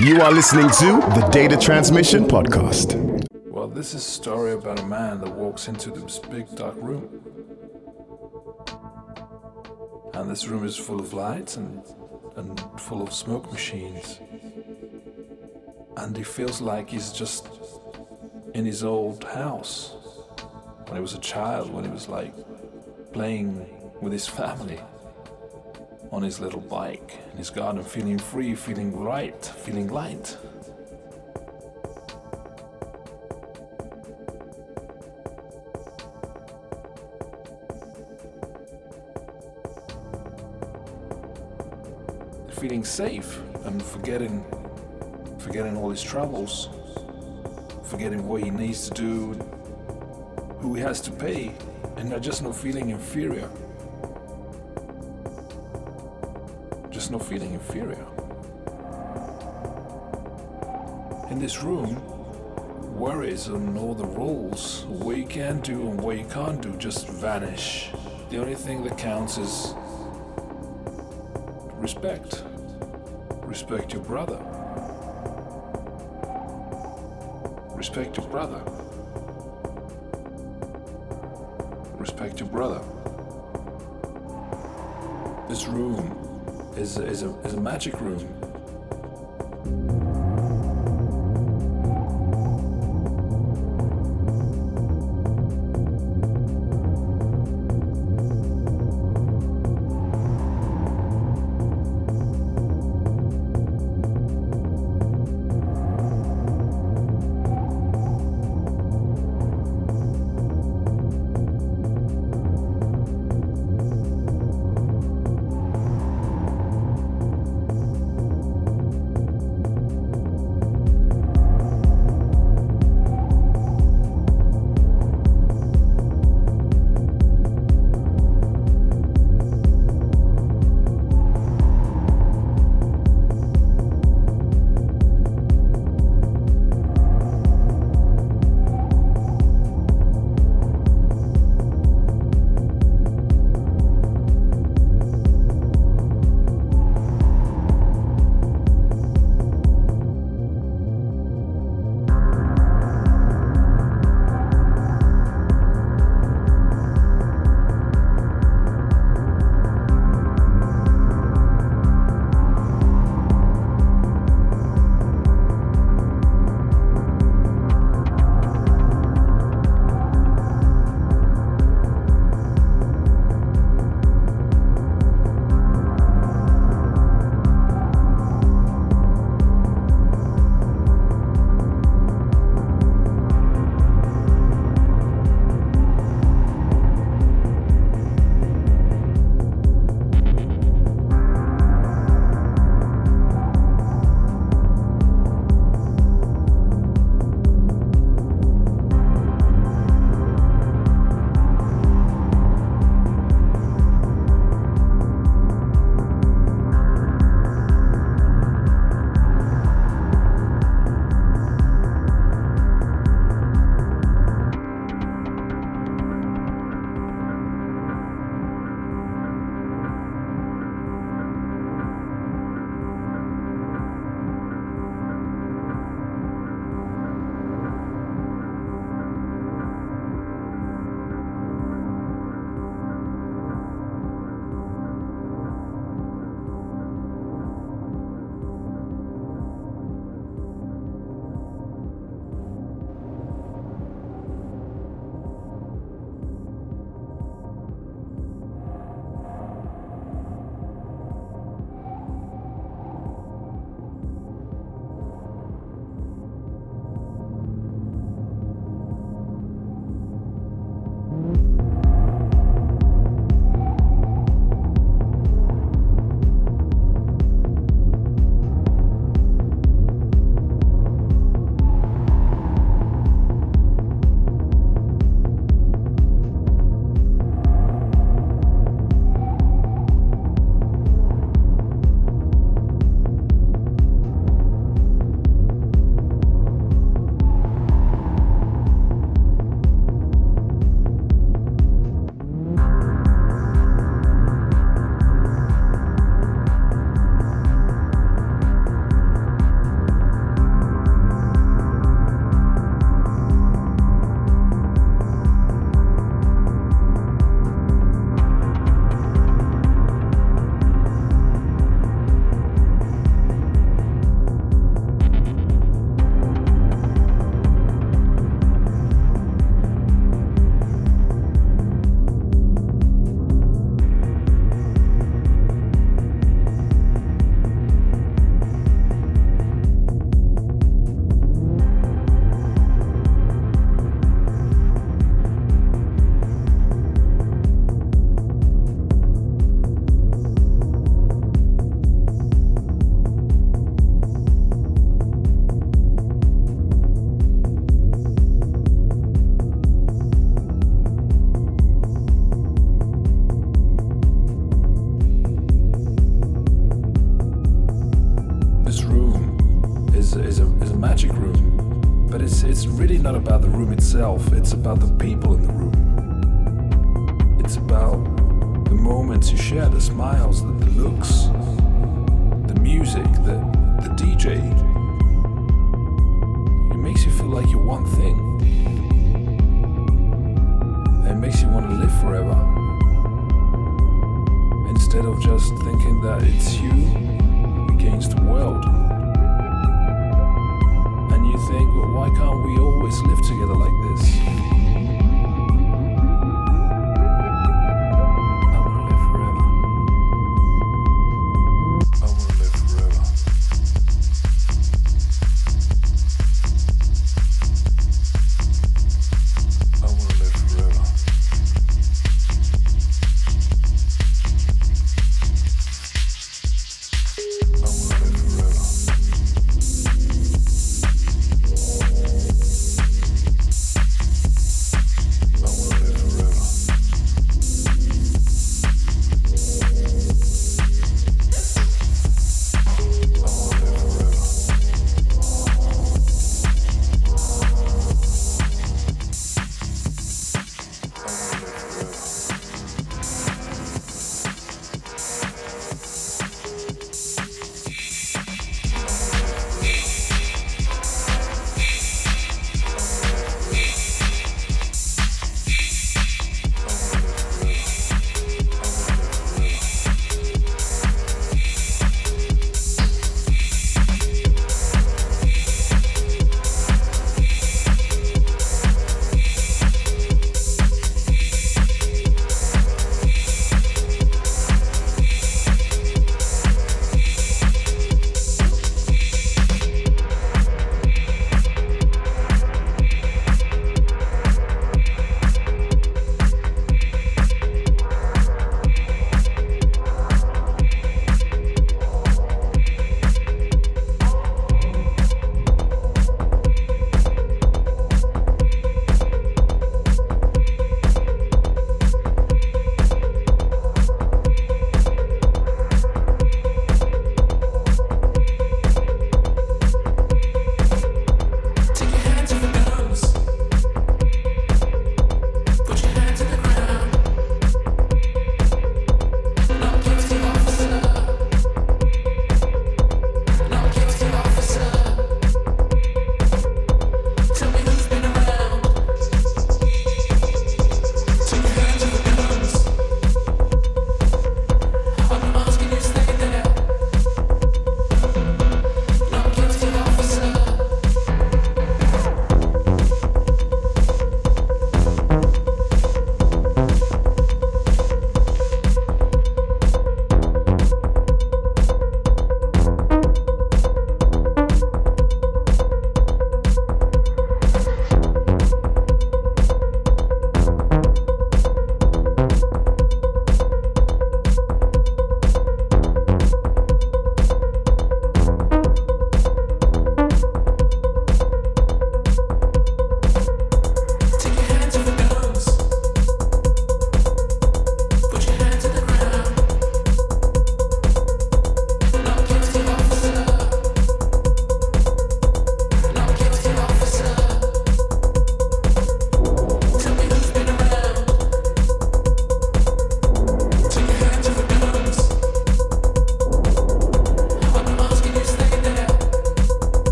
You are listening to the Data Transmission Podcast. Well, this is a story about a man that walks into this big dark room. And this room is full of lights and, and full of smoke machines. And he feels like he's just in his old house when he was a child, when he was like playing with his family on his little bike in his garden, feeling free, feeling right, feeling light. Feeling safe and forgetting forgetting all his troubles, forgetting what he needs to do, who he has to pay, and just not feeling inferior. Not feeling inferior. In this room, worries and all the rules, what you can do and what you can't do, just vanish. The only thing that counts is respect. Respect your brother. Respect your brother. Respect your brother. This room is, is, a, is a magic room.